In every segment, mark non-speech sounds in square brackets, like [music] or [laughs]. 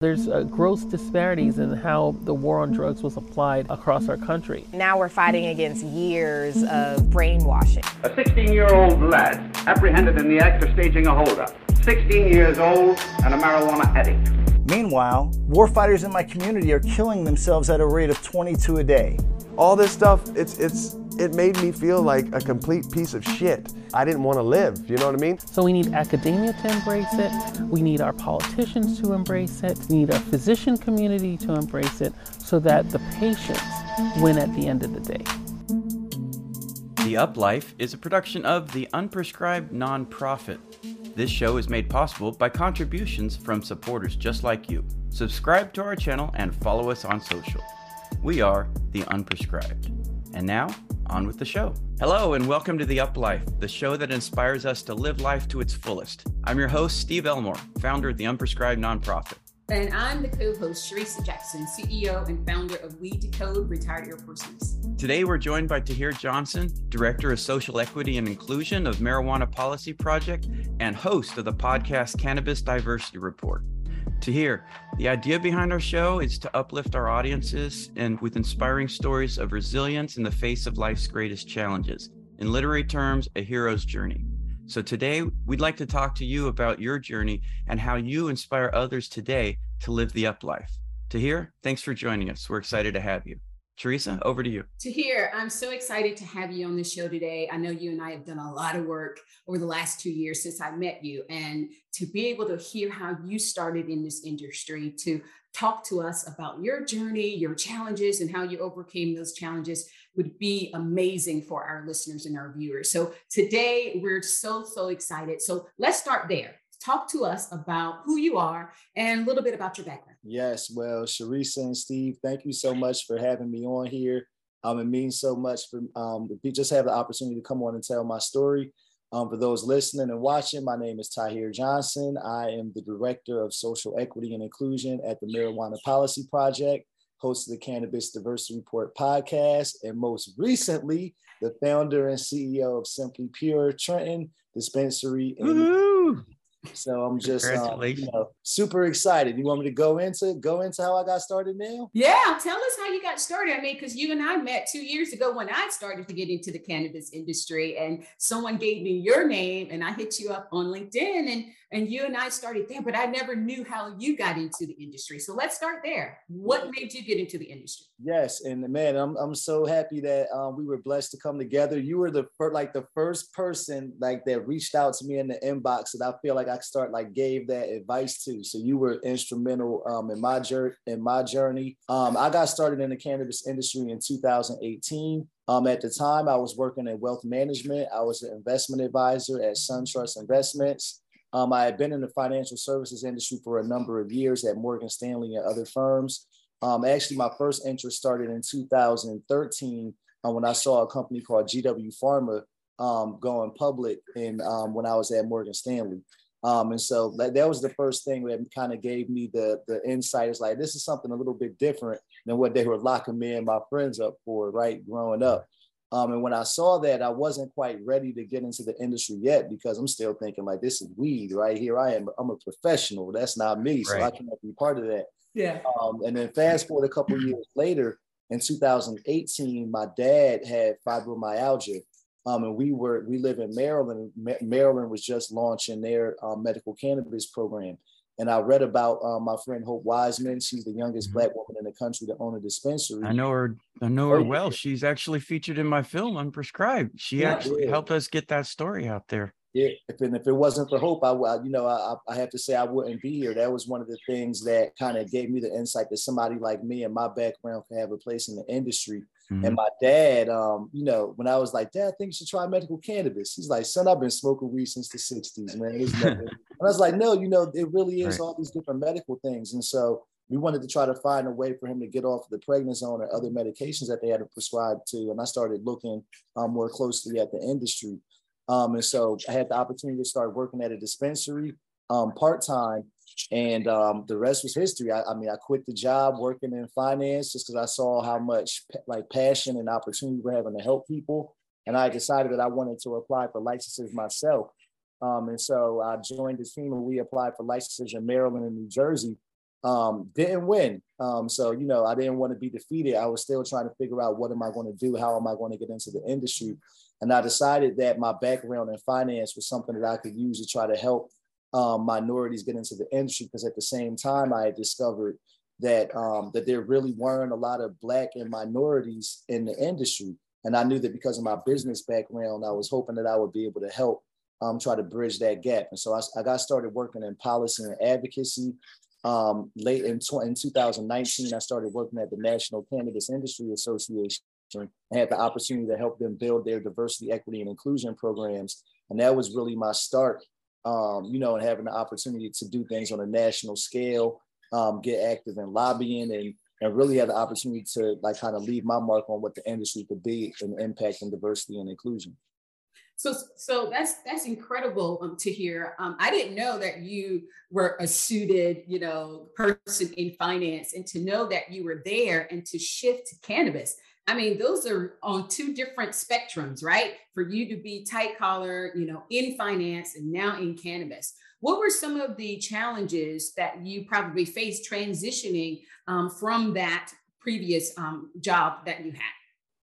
There's uh, gross disparities in how the war on drugs was applied across our country. Now we're fighting against years of brainwashing. A 16 year old lad apprehended in the act of staging a holdup. 16 years old and a marijuana addict. Meanwhile, warfighters in my community are killing themselves at a rate of 22 a day. All this stuff, it's it's it made me feel like a complete piece of shit. I didn't want to live, you know what I mean? So we need academia to embrace it, we need our politicians to embrace it, we need our physician community to embrace it so that the patients win at the end of the day. The Up Life is a production of the Unprescribed Nonprofit. This show is made possible by contributions from supporters just like you. Subscribe to our channel and follow us on social. We are the Unprescribed. And now, on with the show. Hello, and welcome to The Up Life, the show that inspires us to live life to its fullest. I'm your host, Steve Elmore, founder of the Unprescribed Nonprofit. And I'm the co-host, Sharisa Jackson, CEO and founder of We Decode Retired Airpersons. Today, we're joined by Tahir Johnson, Director of Social Equity and Inclusion of Marijuana Policy Project and host of the podcast Cannabis Diversity Report. Tahir, the idea behind our show is to uplift our audiences and with inspiring stories of resilience in the face of life's greatest challenges. In literary terms, a hero's journey. So today, we'd like to talk to you about your journey and how you inspire others today to live the up life. Tahir, thanks for joining us. We're excited to have you. Sharisa, over to you. Tahir, I'm so excited to have you on the show today. I know you and I have done a lot of work over the last two years since I met you. And to be able to hear how you started in this industry, to talk to us about your journey, your challenges, and how you overcame those challenges would be amazing for our listeners and our viewers. So today we're so, so excited. So let's start there talk to us about who you are and a little bit about your background. Yes, well, Sharisa and Steve, thank you so much for having me on here. Um, it means so much for um, just have the opportunity to come on and tell my story. Um, for those listening and watching, my name is Tahir Johnson. I am the Director of Social Equity and Inclusion at the Marijuana Policy Project, host of the Cannabis Diversity Report podcast, and most recently, the founder and CEO of Simply Pure Trenton Dispensary. In- so I'm just um, you know, super excited. You want me to go into go into how I got started now? Yeah, tell us how you got started. I mean, because you and I met two years ago when I started to get into the cannabis industry, and someone gave me your name, and I hit you up on LinkedIn, and and you and I started there, but I never knew how you got into the industry. So let's start there. What made you get into the industry? Yes, and man, I'm I'm so happy that um, we were blessed to come together. You were the first, like the first person like that reached out to me in the inbox that I feel like I start like gave that advice to. So you were instrumental um, in my journey. In my journey, um, I got started in the cannabis industry in 2018. Um, at the time, I was working in wealth management. I was an investment advisor at SunTrust Investments. Um, I had been in the financial services industry for a number of years at Morgan Stanley and other firms. Um, actually, my first interest started in 2013 uh, when I saw a company called GW Pharma um, going public, and um, when I was at Morgan Stanley. Um, and so that, that was the first thing that kind of gave me the the insight. Is like this is something a little bit different than what they were locking me and my friends up for, right? Growing up. Um, and when I saw that, I wasn't quite ready to get into the industry yet because I'm still thinking like this is weed right here. I am I'm a professional. That's not me, so I can't be part of that. Yeah. Um, and then fast forward a couple years later, in 2018, my dad had fibromyalgia, um, and we were we live in Maryland. Maryland was just launching their um, medical cannabis program, and I read about um, my friend Hope Wiseman. She's the youngest mm-hmm. Black woman in the country to own a dispensary. I know her. I know her well. She's actually featured in my film, Unprescribed. She yeah, actually yeah. helped us get that story out there. Yeah, if and if it wasn't for hope, I, I you know I, I have to say I wouldn't be here. That was one of the things that kind of gave me the insight that somebody like me and my background can have a place in the industry. Mm-hmm. And my dad, um, you know, when I was like, Dad, I think you should try medical cannabis. He's like, Son, I've been smoking weed since the '60s, man. [laughs] and I was like, No, you know, it really is right. all these different medical things. And so we wanted to try to find a way for him to get off the prednisone or other medications that they had to prescribe to. And I started looking um, more closely at the industry. Um, and so I had the opportunity to start working at a dispensary um, part time, and um, the rest was history. I, I, mean, I quit the job working in finance just because I saw how much like passion and opportunity we're having to help people, and I decided that I wanted to apply for licenses myself. Um, and so I joined the team, and we applied for licenses in Maryland and New Jersey. Um, didn't win. Um, so you know, I didn't want to be defeated. I was still trying to figure out what am I going to do? How am I going to get into the industry? And I decided that my background in finance was something that I could use to try to help um, minorities get into the industry. Because at the same time, I had discovered that um, that there really weren't a lot of black and minorities in the industry. And I knew that because of my business background, I was hoping that I would be able to help um, try to bridge that gap. And so I, I got started working in policy and advocacy. Um, late in, in 2019, I started working at the National Cannabis Industry Association and had the opportunity to help them build their diversity, equity, and inclusion programs. And that was really my start, um, you know, and having the opportunity to do things on a national scale, um, get active in lobbying, and and really had the opportunity to like kind of leave my mark on what the industry could be and impact in diversity and inclusion. So, so that's that's incredible um, to hear. Um, I didn't know that you were a suited, you know, person in finance, and to know that you were there and to shift to cannabis. I mean, those are on two different spectrums, right? For you to be tight collar, you know, in finance and now in cannabis. What were some of the challenges that you probably faced transitioning um, from that previous um, job that you had?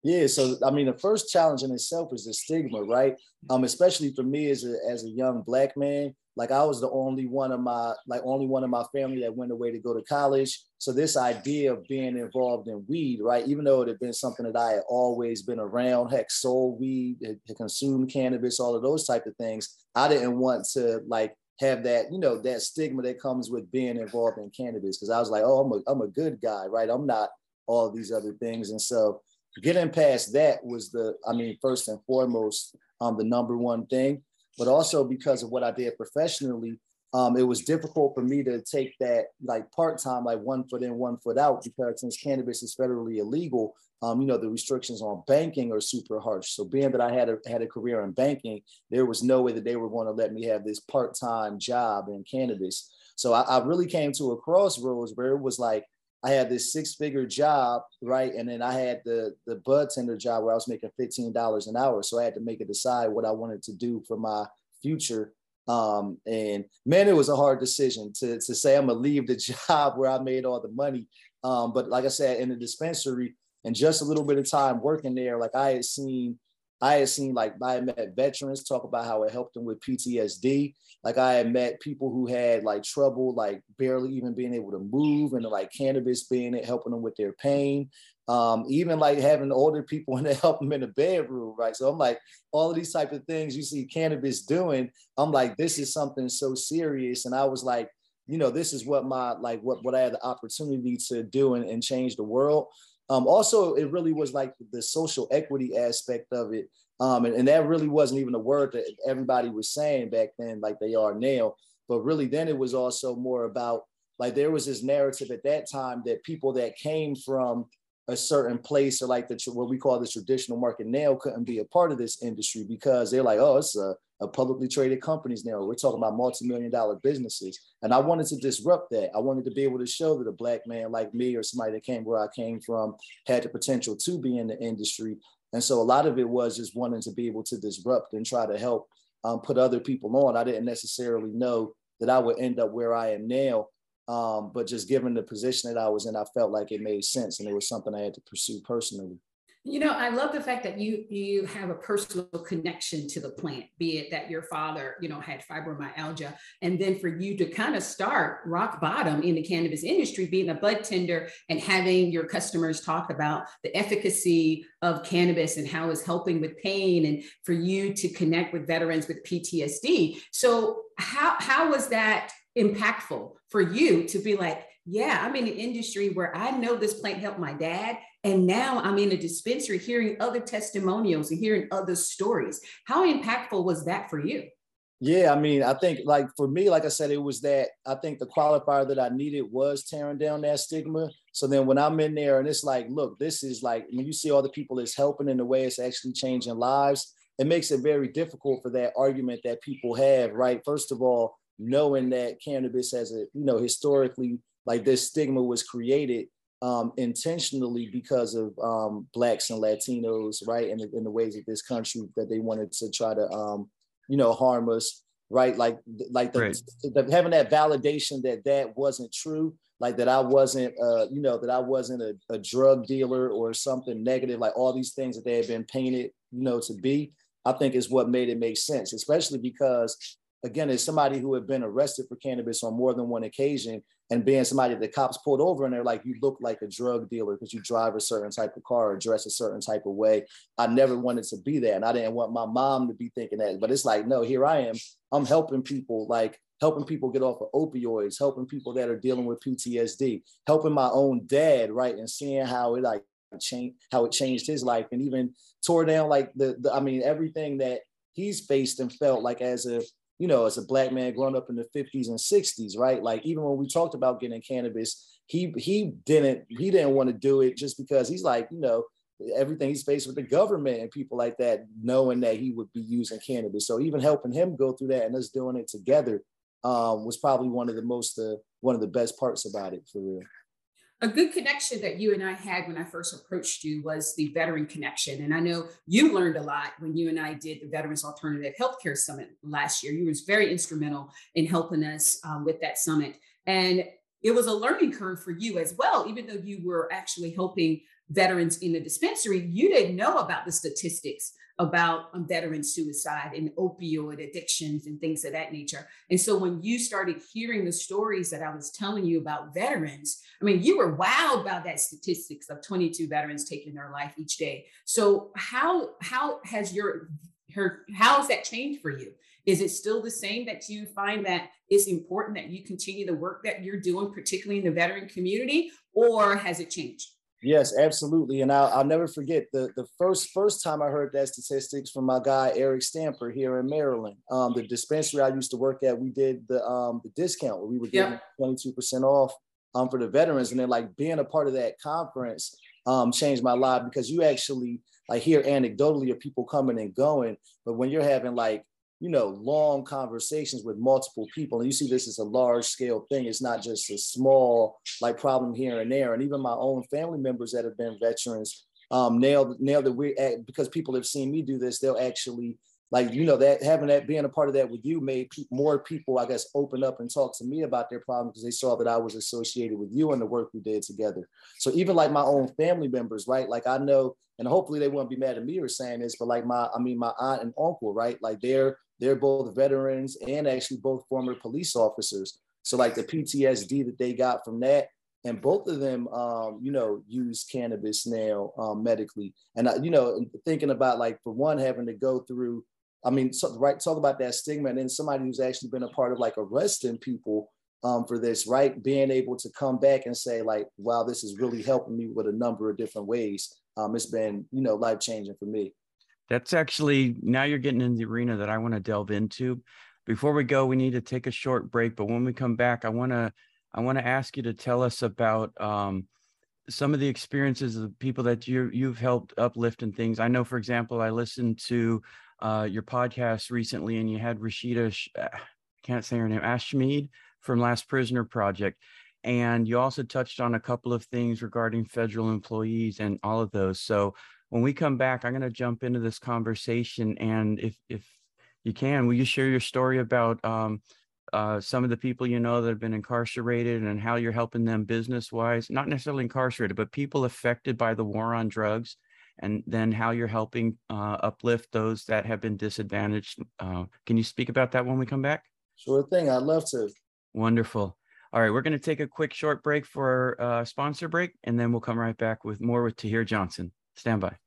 Yeah, so I mean, the first challenge in itself is the stigma, right? Um, especially for me as a as a young black man, like I was the only one of my like only one of my family that went away to go to college. So this idea of being involved in weed, right? Even though it had been something that I had always been around, heck, sold weed, had consumed cannabis, all of those type of things, I didn't want to like have that, you know, that stigma that comes with being involved in cannabis. Cause I was like, oh, I'm a, I'm a good guy, right? I'm not all these other things. And so getting past that was the, I mean, first and foremost, um, the number one thing but also because of what I did professionally, um, it was difficult for me to take that like part time, like one foot in, one foot out, because since cannabis is federally illegal, um, you know the restrictions on banking are super harsh. So being that I had a had a career in banking, there was no way that they were going to let me have this part time job in cannabis. So I, I really came to a crossroads where it was like I had this six figure job, right? And then I had the the bud job where I was making $15 an hour. So I had to make a decide what I wanted to do for my future. Um, and man, it was a hard decision to, to say I'm gonna leave the [laughs] job where I made all the money. Um, but like I said, in the dispensary and just a little bit of time working there, like I had seen I had seen like I had met veterans talk about how it helped them with PTSD. Like I had met people who had like trouble, like barely even being able to move, and like cannabis being it helping them with their pain. Um, even like having older people [laughs] and to help them in the bedroom, right? So I'm like, all of these type of things you see cannabis doing. I'm like, this is something so serious, and I was like, you know, this is what my like what what I had the opportunity to do and, and change the world. Um, also, it really was like the social equity aspect of it. Um, and, and that really wasn't even a word that everybody was saying back then, like they are now. But really, then it was also more about like there was this narrative at that time that people that came from a certain place or like the what we call the traditional market now couldn't be a part of this industry because they're like, oh, it's a, a publicly traded companies now. We're talking about multi-million dollar businesses. And I wanted to disrupt that. I wanted to be able to show that a black man like me or somebody that came where I came from had the potential to be in the industry. And so a lot of it was just wanting to be able to disrupt and try to help um, put other people on. I didn't necessarily know that I would end up where I am now um, but just given the position that I was in, I felt like it made sense and it was something I had to pursue personally. You know, I love the fact that you you have a personal connection to the plant, be it that your father, you know, had fibromyalgia, and then for you to kind of start rock bottom in the cannabis industry, being a bud tender and having your customers talk about the efficacy of cannabis and how it's helping with pain, and for you to connect with veterans with PTSD. So, how how was that impactful for you to be like, yeah, I'm in an industry where I know this plant helped my dad. And now I'm in a dispensary hearing other testimonials and hearing other stories. How impactful was that for you? Yeah, I mean, I think like for me, like I said, it was that I think the qualifier that I needed was tearing down that stigma. So then when I'm in there and it's like, look, this is like when you see all the people it's helping in the way it's actually changing lives, it makes it very difficult for that argument that people have, right? First of all, knowing that cannabis has a, you know, historically like this stigma was created um, intentionally because of um, blacks and Latinos, right, and in, in the ways of this country that they wanted to try to, um, you know, harm us, right? Like, like the, right. the, having that validation that that wasn't true, like that I wasn't, uh, you know, that I wasn't a, a drug dealer or something negative, like all these things that they had been painted, you know, to be. I think is what made it make sense, especially because again, as somebody who had been arrested for cannabis on more than one occasion, and being somebody the cops pulled over and they're like, you look like a drug dealer because you drive a certain type of car or dress a certain type of way. I never wanted to be that. And I didn't want my mom to be thinking that. But it's like, no, here I am. I'm helping people, like helping people get off of opioids, helping people that are dealing with PTSD, helping my own dad, right? And seeing how it like changed, how it changed his life and even tore down like the, the I mean, everything that he's faced and felt like as a you know, as a black man growing up in the 50s and 60s, right? Like even when we talked about getting cannabis, he he didn't he didn't want to do it just because he's like, you know, everything he's faced with the government and people like that, knowing that he would be using cannabis. So even helping him go through that and us doing it together um, was probably one of the most uh, one of the best parts about it for real a good connection that you and I had when I first approached you was the veteran connection. And I know you learned a lot when you and I did the Veterans Alternative Healthcare Summit last year. You was very instrumental in helping us um, with that summit. And it was a learning curve for you as well, even though you were actually helping veterans in the dispensary, you didn't know about the statistics about um, veteran suicide and opioid addictions and things of that nature. And so when you started hearing the stories that I was telling you about veterans, I mean, you were wowed by that statistics of 22 veterans taking their life each day. So how how has your her how has that changed for you? Is it still the same that you find that it's important that you continue the work that you're doing, particularly in the veteran community, or has it changed? Yes, absolutely. And I'll, I'll never forget the, the first first time I heard that statistics from my guy Eric Stamper here in Maryland. Um, the dispensary I used to work at, we did the um, the discount where we were getting twenty two percent off um, for the veterans, and then like being a part of that conference um, changed my life because you actually like hear anecdotally of people coming and going, but when you're having like you know, long conversations with multiple people. And you see this as a large scale thing. It's not just a small like problem here and there. And even my own family members that have been veterans um, nailed nailed that we because people have seen me do this. They'll actually like you know that having that being a part of that with you made pe- more people i guess open up and talk to me about their problems because they saw that i was associated with you and the work we did together so even like my own family members right like i know and hopefully they won't be mad at me for saying this but like my i mean my aunt and uncle right like they're they're both veterans and actually both former police officers. So like the PTSD that they got from that, and both of them, um, you know, use cannabis now um, medically. And you know, thinking about like for one having to go through, I mean, so, right, talk about that stigma, and then somebody who's actually been a part of like arresting people um, for this, right? Being able to come back and say like, wow, this is really helping me with a number of different ways. Um, it's been, you know, life changing for me. That's actually now you're getting in the arena that I want to delve into. Before we go, we need to take a short break. But when we come back, I want to I want to ask you to tell us about um, some of the experiences of people that you you've helped uplift and things. I know, for example, I listened to uh, your podcast recently, and you had Rashida, uh, can't say her name, Ashmead from Last Prisoner Project, and you also touched on a couple of things regarding federal employees and all of those. So when we come back, I'm going to jump into this conversation. And if, if you can, will you share your story about um, uh, some of the people you know that have been incarcerated and how you're helping them business wise? Not necessarily incarcerated, but people affected by the war on drugs and then how you're helping uh, uplift those that have been disadvantaged. Uh, can you speak about that when we come back? Sure thing. I'd love to. Wonderful. All right, we're going to take a quick short break for our uh, sponsor break, and then we'll come right back with more with Tahir Johnson. Stand by.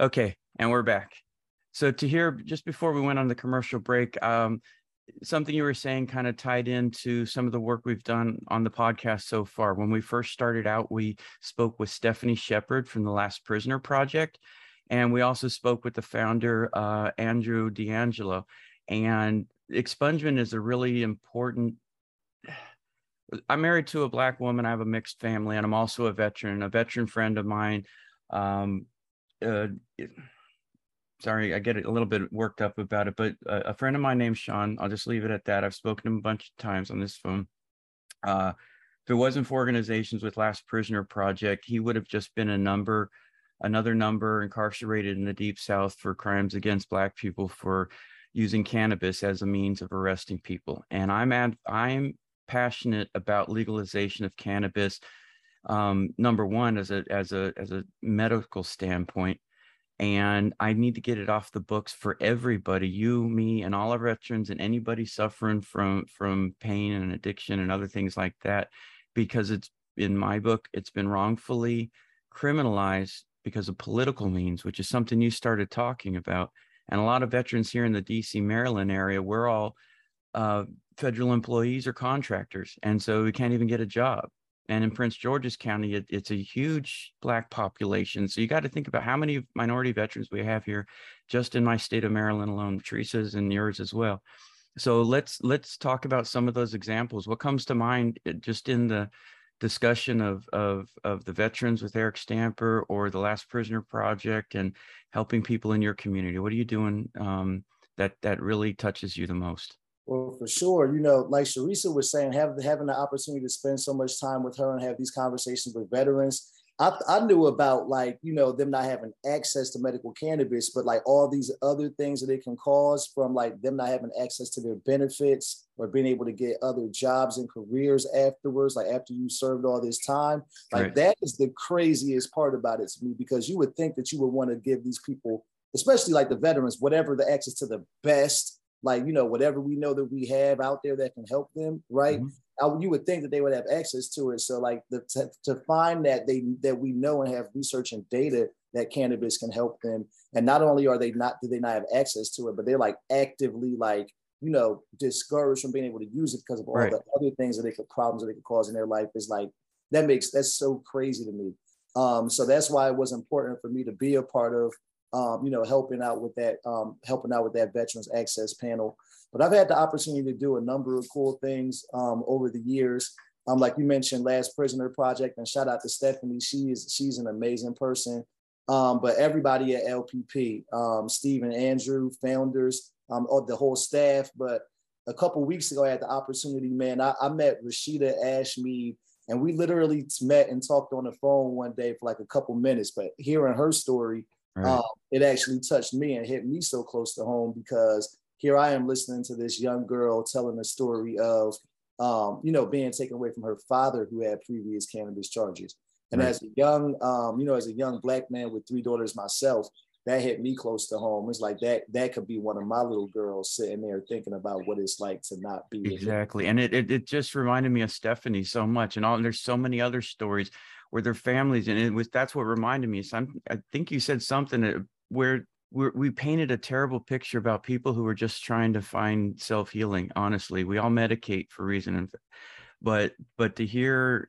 Okay, and we're back. So Tahir just before we went on the commercial break, um, something you were saying kind of tied into some of the work we've done on the podcast so far. When we first started out, we spoke with Stephanie Shepard from the Last Prisoner Project, and we also spoke with the founder uh, Andrew DeAngelo. And expungement is a really important. I'm married to a black woman. I have a mixed family, and I'm also a veteran. A veteran friend of mine um, uh, sorry, I get a little bit worked up about it, but uh, a friend of mine named Sean, I'll just leave it at that. I've spoken to him a bunch of times on this phone. Uh, if it wasn't for organizations with Last Prisoner Project, he would have just been a number, another number incarcerated in the Deep South for crimes against Black people for using cannabis as a means of arresting people. And I'm ad, I'm passionate about legalization of cannabis um, number one as a as a as a medical standpoint and i need to get it off the books for everybody you me and all our veterans and anybody suffering from from pain and addiction and other things like that because it's in my book it's been wrongfully criminalized because of political means which is something you started talking about and a lot of veterans here in the dc maryland area we're all uh, federal employees or contractors and so we can't even get a job and in Prince George's County, it, it's a huge Black population. So you got to think about how many minority veterans we have here, just in my state of Maryland alone. Sharisa's and yours as well. So let's let's talk about some of those examples. What comes to mind eh, just in the discussion of of of the veterans with Eric Stamper or the Last Prisoner Project and helping people in your community? What are you doing um, that that really touches you the most? Well, for sure, you know, like Sharisa was saying, having having the opportunity to spend so much time with her and have these conversations with veterans, I, I knew about like you know them not having access to medical cannabis, but like all these other things that it can cause from like them not having access to their benefits or being able to get other jobs and careers afterwards, like after you served all this time. Like right. that is the craziest part about it to me because you would think that you would want to give these people, especially like the veterans, whatever the access to the best like you know whatever we know that we have out there that can help them right? Mm-hmm. I, you would think that they would have access to it. So like the, to, to find that they that we know and have research and data that cannabis can help them. And not only are they not do they not have access to it but they're like actively like you know discouraged from being able to use it because of all right. the other things that they could problems that they could cause in their life. Is like that makes that's so crazy to me. Um, so that's why it was important for me to be a part of um, you know, helping out with that, um, helping out with that Veterans Access Panel. But I've had the opportunity to do a number of cool things um, over the years. Um, like you mentioned, Last Prisoner Project, and shout out to Stephanie. She is she's an amazing person. Um, but everybody at LPP, um, Steve and Andrew, founders, um, the whole staff. But a couple weeks ago, I had the opportunity, man. I, I met Rashida Ashmead, and we literally met and talked on the phone one day for like a couple minutes. But hearing her story, Right. Um, it actually touched me and hit me so close to home because here I am listening to this young girl telling the story of, um, you know, being taken away from her father who had previous cannabis charges. And right. as a young, um, you know, as a young black man with three daughters myself, that hit me close to home. It's like that that could be one of my little girls sitting there thinking about what it's like to not be exactly. And it, it it just reminded me of Stephanie so much. And all and there's so many other stories where their families and it was that's what reminded me. So I'm, I think you said something where we we painted a terrible picture about people who were just trying to find self healing. Honestly, we all medicate for reason, but but to hear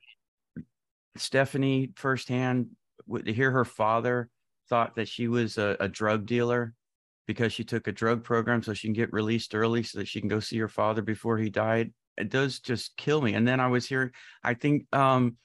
Stephanie firsthand, to hear her father thought that she was a, a drug dealer because she took a drug program so she can get released early so that she can go see her father before he died. It does just kill me. And then I was here, I think um,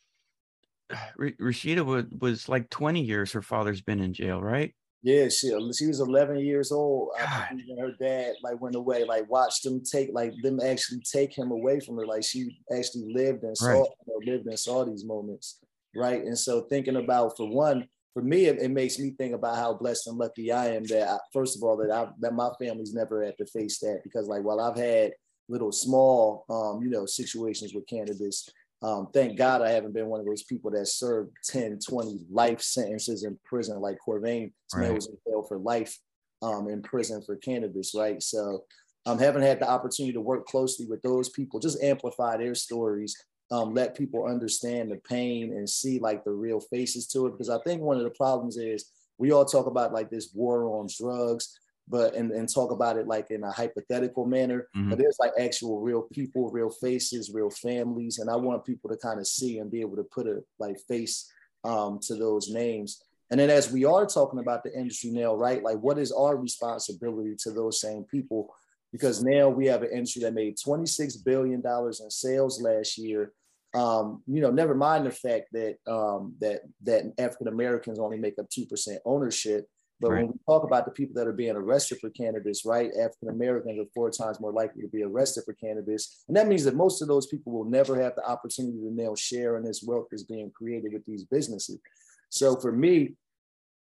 Rashida was, was like 20 years her father's been in jail, right? Yeah, she she was 11 years old. when her dad like went away. Like watched them take like them actually take him away from her. Like she actually lived and saw right. you know, lived and saw these moments, right? And so thinking about for one, for me, it, it, makes me think about how blessed and lucky I am that I, first of all that I that my family's never had to face that because like while I've had little small um, you know situations with cannabis, um, thank God I haven't been one of those people that served 10, 20 life sentences in prison like Corvain. Right. man was in jail for life um, in prison for cannabis, right? So um, haven't had the opportunity to work closely with those people, just amplify their stories um, let people understand the pain and see like the real faces to it. Because I think one of the problems is we all talk about like this war on drugs, but and, and talk about it like in a hypothetical manner. Mm-hmm. But there's like actual real people, real faces, real families, and I want people to kind of see and be able to put a like face um, to those names. And then as we are talking about the industry now, right? Like what is our responsibility to those same people? Because now we have an industry that made $26 billion in sales last year um, you know, never mind the fact that um, that that African Americans only make up two percent ownership. But right. when we talk about the people that are being arrested for cannabis, right, African Americans are four times more likely to be arrested for cannabis, and that means that most of those people will never have the opportunity to now share in this wealth that's being created with these businesses. So for me,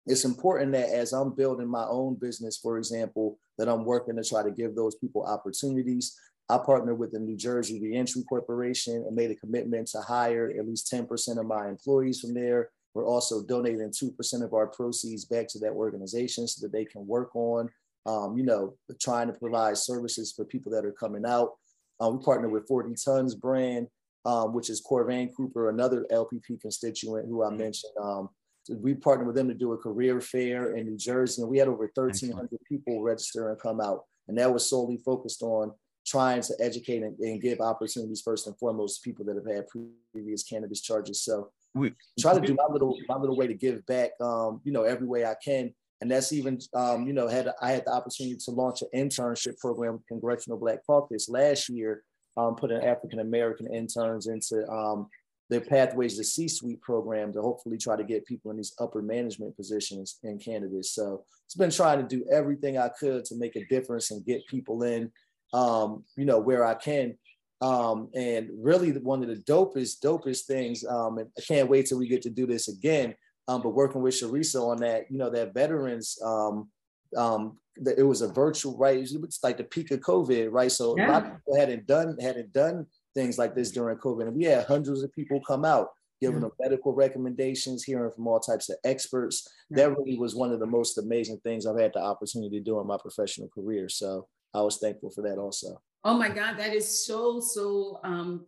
it's important that as I'm building my own business, for example, that I'm working to try to give those people opportunities. I partnered with the New Jersey Reentry Corporation and made a commitment to hire at least 10% of my employees from there. We're also donating 2% of our proceeds back to that organization so that they can work on, um, you know, trying to provide services for people that are coming out. Um, we partnered with 40 Tons brand, um, which is Corvain Cooper, another LPP constituent who I mm-hmm. mentioned. Um, we partnered with them to do a career fair in New Jersey, and we had over 1,300 people register and come out. And that was solely focused on trying to educate and, and, give opportunities first and foremost to people that have had previous cannabis charges. So we try to do my little my little way to give back, um, you know, every way I can. And that's even, um, you know, had I had the opportunity to launch an internship program with Congressional Black Caucus last year, um, putting African American interns into um, their Pathways to C-Suite program to hopefully try to get people in these upper management positions in cannabis. So it's been trying to do everything I could to make a difference and get people in um, you know, where I can. Um, and really one of the dopest, dopest things, um, and I can't wait till we get to do this again. Um, but working with Sharisa on that, you know, that veterans, um, um, it was a virtual, right? It was like the peak of COVID, right? So yeah. a lot of people hadn't done, hadn't done things like this during COVID. And we had hundreds of people come out, giving yeah. them medical recommendations, hearing from all types of experts. Yeah. That really was one of the most amazing things I've had the opportunity to do in my professional career. So I was thankful for that also. Oh my God, that is so, so um,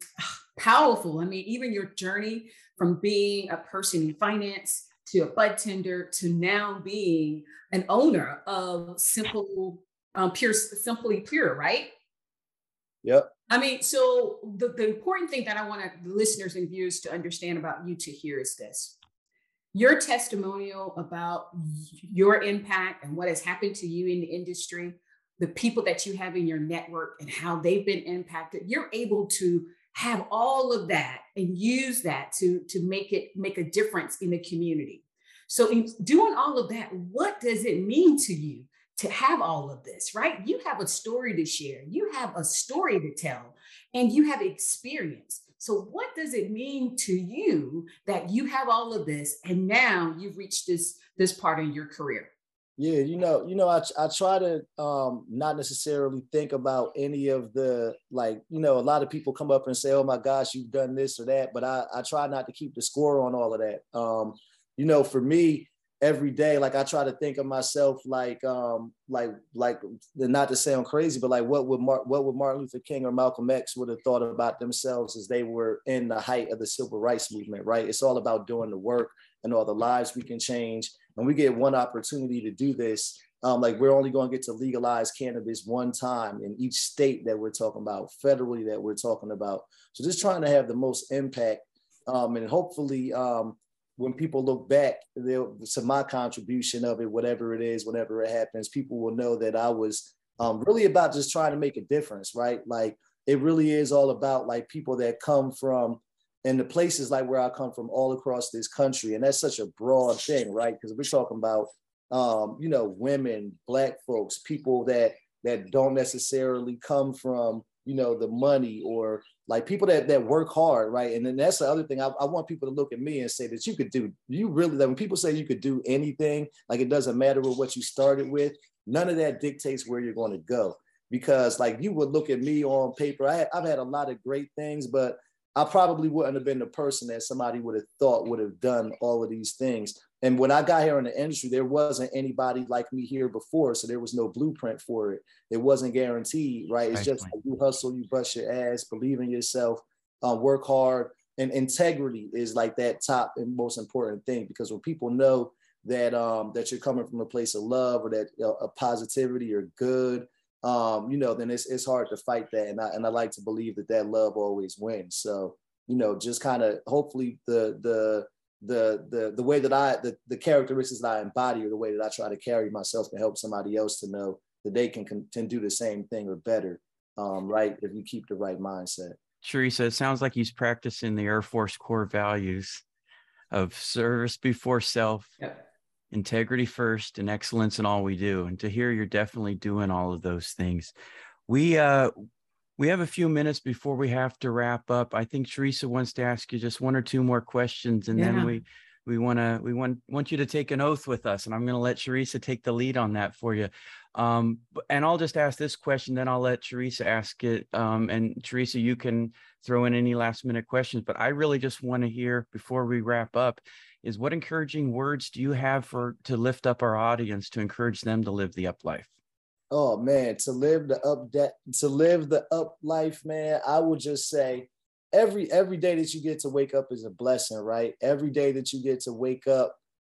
powerful. I mean, even your journey from being a person in finance to a bud tender to now being an owner of Simple um, Pure, Simply Pure, right? Yep. I mean, so the, the important thing that I want the listeners and viewers to understand about you Tahir is this. Your testimonial about your impact and what has happened to you in the industry the people that you have in your network and how they've been impacted you're able to have all of that and use that to to make it make a difference in the community. So in doing all of that what does it mean to you to have all of this right? You have a story to share. You have a story to tell and you have experience. So what does it mean to you that you have all of this and now you've reached this this part in your career yeah, you know, you know, I I try to um not necessarily think about any of the like, you know, a lot of people come up and say, "Oh my gosh, you've done this or that," but I I try not to keep the score on all of that. Um, you know, for me, every day like i try to think of myself like um like like not to sound crazy but like what would Mar- what would martin luther king or malcolm x would have thought about themselves as they were in the height of the civil rights movement right it's all about doing the work and all the lives we can change and we get one opportunity to do this um, like we're only going to get to legalize cannabis one time in each state that we're talking about federally that we're talking about so just trying to have the most impact um, and hopefully um, when people look back to my contribution of it, whatever it is, whenever it happens, people will know that I was um, really about just trying to make a difference, right? Like it really is all about like people that come from and the places like where I come from all across this country. And that's such a broad thing, right? Because we're talking about um, you know, women, black folks, people that that don't necessarily come from, you know, the money or like people that that work hard, right? And then that's the other thing. I, I want people to look at me and say that you could do, you really, that when people say you could do anything, like it doesn't matter what you started with, none of that dictates where you're going to go. Because like you would look at me on paper, I, I've had a lot of great things, but I probably wouldn't have been the person that somebody would have thought would have done all of these things. And when I got here in the industry, there wasn't anybody like me here before. So there was no blueprint for it. It wasn't guaranteed, right? It's just like you hustle, you bust your ass, believe in yourself, um, work hard. And integrity is like that top and most important thing because when people know that um, that you're coming from a place of love or that uh, a positivity or good, um, you know, then it's it's hard to fight that. And I and I like to believe that that love always wins. So you know, just kind of hopefully the the the the the way that I the, the characteristics that I embody or the way that I try to carry myself can help somebody else to know that they can can do the same thing or better, um, right? If you keep the right mindset. Sharisa, it sounds like he's practicing the Air Force core values of service before self, yep. Integrity first, and excellence in all we do. And Tahir you're definitely doing all of those things. We uh we have a few minutes before we have to wrap up. I think Sharisa wants to ask you just one or two more questions, and yeah. then we we want to we want want you to take an oath with us, and I'm going to let Sharisa take the lead on that for you. Um, and I'll just ask this question, then I'll let Sharisa ask it. Um, and Sharisa, you can throw in any last minute questions. But I really just want to hear before we wrap up is what encouraging words do you have for to lift up our audience to encourage them to live the up life? oh man, to live the up that to live the up life, man, I would just say every every day that you get to wake up is a blessing, right? Every day that you get to wake up,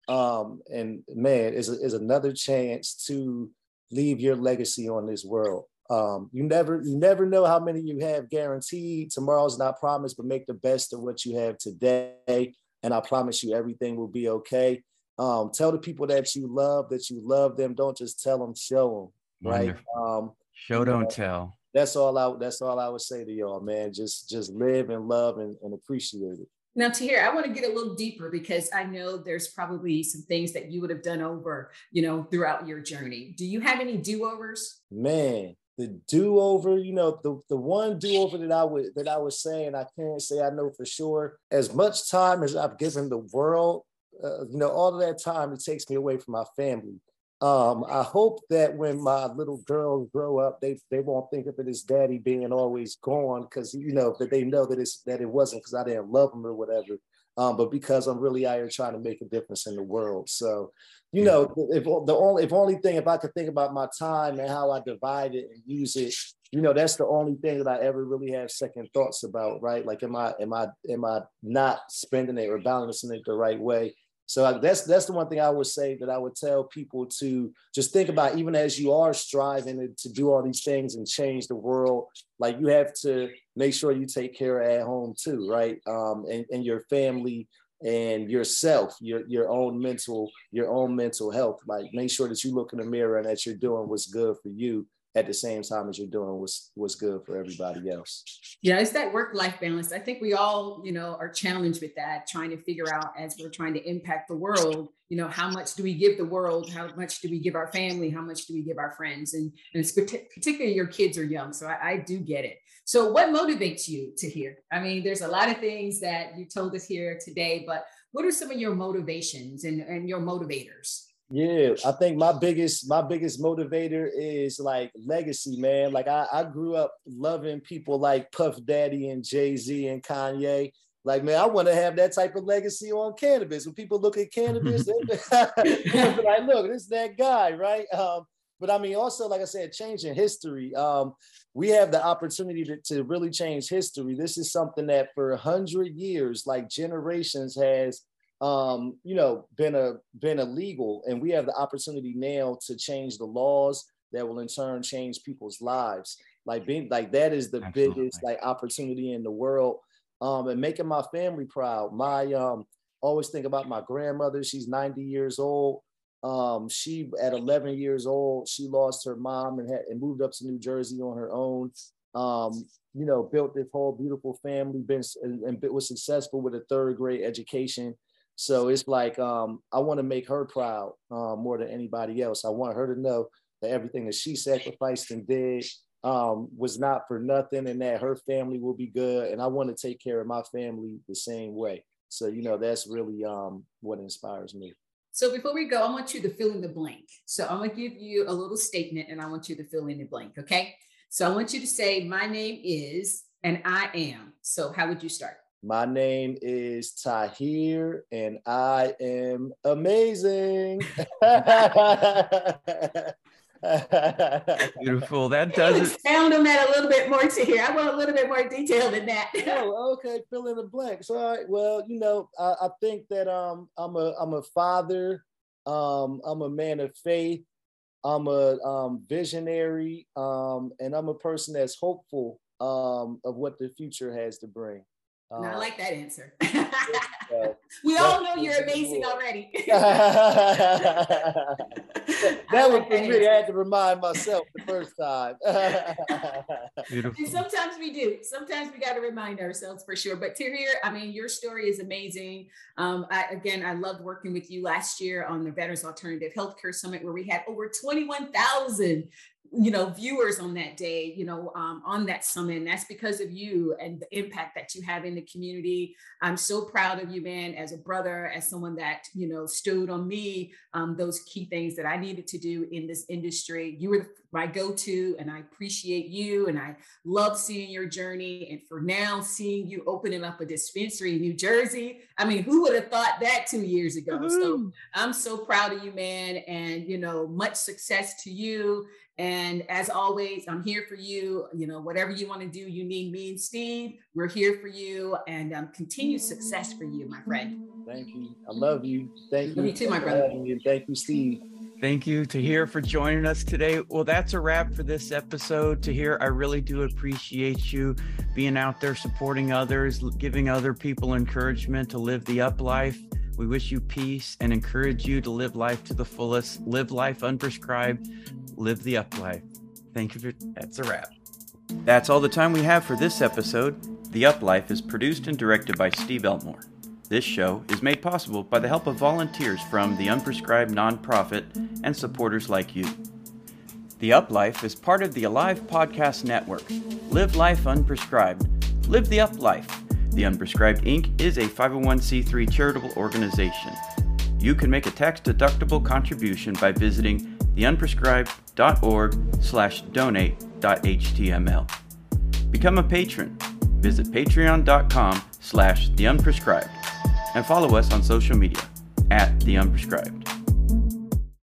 um, and man, is is another chance to leave your legacy on this world. Um, you never you never know how many you have guaranteed. Tomorrow's not promised, but make the best of what you have today. And I promise you, everything will be okay. Um, tell the people that you love that you love them. Don't just tell them, show them right? Um, Show don't know, tell. That's all I. That's all I would say to y'all, man. Just just live and love and, and appreciate it. Now, Tahir, I want to get a little deeper because I know there's probably some things that you would have done over, you know, throughout your journey. Do you have any do-overs? Man, the do-over, you know, the, the one do-over that I would that I was saying, I can't say I know for sure. As much time as I've given the world, uh, you know, all of that time it takes me away from my family. Um, I hope that when my little girls grow up, they they won't think of it as daddy being always gone because you know that they know that it's that it wasn't because I didn't love them or whatever, um, but because I'm really out here trying to make a difference in the world. So, you know, if the only if only thing if I could think about my time and how I divide it and use it, you know, that's the only thing that I ever really have second thoughts about, right? Like, am I am I am I not spending it or balancing it the right way? So that's that's the one thing I would say that I would tell people to just think about, even as you are striving to do all these things and change the world. Like you have to make sure you take care at home too, right? Um, and, and your family and yourself, your your own mental your own mental health. Like make sure that you look in the mirror and that you're doing what's good for you at the same time as you're doing what's what's good for everybody else. Yeah, it's that work life balance. I think we all, you know, are challenged with that, trying to figure out as we're trying to impact the world, you know, how much do we give the world? How much do we give our family? How much do we give our friends? And, and particularly your kids are young, so I, I do get it. So, what motivates you Tahir? I mean, there's a lot of things that you told us here today, but what are some of your motivations and, and your motivators? Yeah, I think my biggest my biggest motivator is like legacy, man. Like I, I grew up loving people like Puff Daddy and Jay Z and Kanye, Like, man, I want to have that type of legacy on cannabis. When people look at cannabis, [laughs] [laughs] they're like, look, this is that guy, right? Um, but I mean, also, like I said, changing history. Um, we have the opportunity to, to really change history. This is something that for a hundred years, like generations, has um, you know, been a been illegal, and we have the opportunity now to change the laws that will in turn change people's lives. Like being like that is the Absolutely. biggest like opportunity in the world. Um, and making my family proud. My um always think about my grandmother. She's 90 years old. Um, she at 11 years old, she lost her mom and, had, and moved up to New Jersey on her own. Um, you know, built this whole beautiful family, been and, and was successful with a third grade education. So it's like um, I want to make her proud uh, more than anybody else. I want her to know that everything that she sacrificed and did um, was not for nothing, and that her family will be good. And I want to take care of my family the same way. So you know that's really um, what inspires me. So before we go, I want you to fill in the blank. So I'm to give you a little statement, and I want you to fill in the blank. Okay. So I want you to say, "My name is," and I am. So how would you start? My name is Tahir, and I am amazing. Beautiful. That does it. Sound on that a little bit more Tahir. I want a little bit more detail than that. oh, okay. Fill in the blanks. All right. Well, you know, I, I think that um I'm a I'm a father. Um, I'm a man of faith. I'm a um, visionary, um, and I'm a person that's hopeful um, of what the future has to bring. Um, I like that answer. [laughs] we all know you're amazing already. [laughs] [laughs] that was for me. I had to remind myself the first time. Beautiful. And sometimes we do. Sometimes we got to remind ourselves for sure. But Tahir, I mean, your story is amazing. Um, I, again, I loved working with you last year on the Veterans Alternative Healthcare Summit, where we had over 21,000 you know viewers on that day you know um, on that summit and that's because of you and the impact that you have in the community. I'm so proud of you man as a brother as someone that you know stood on me um, those key things that i needed to do in this industry. You were my go-to and i appreciate you and i love seeing your journey. And for now seeing you opening up a dispensary in new jersey i mean who would have thought that two years ago? Mm-hmm. so i'm so proud of you man and you know much success to you and as always, I'm here for you. You know, whatever you want to do, you need me and Steve. We're here for you and um, continued success for you, my friend. Thank you. I love you. Thank you. Me too, my brother. Thank you, Steve. Thank you, to Tahir, for joining us today. Well, that's a wrap for this episode. To Tahir, I really do appreciate you being out there supporting others, giving other people encouragement to live the up life. We wish you peace and encourage you to live life to the fullest, live life unprescribed, live the up life. Thank you for that's a wrap. That's all the time we have for this episode. The Up Life is produced and directed by Steve Elmore. This show is made possible by the help of volunteers from the Unprescribed nonprofit and supporters like you. The Up Life is part of the Alive Podcast Network. Live life unprescribed. Live the Up Life. The Unprescribed Inc. is a 501c3 charitable organization. You can make a tax deductible contribution by visiting theunprescribed.org slash donate.html. Become a patron. Visit patreon.com slash theunprescribed and follow us on social media at theunprescribed.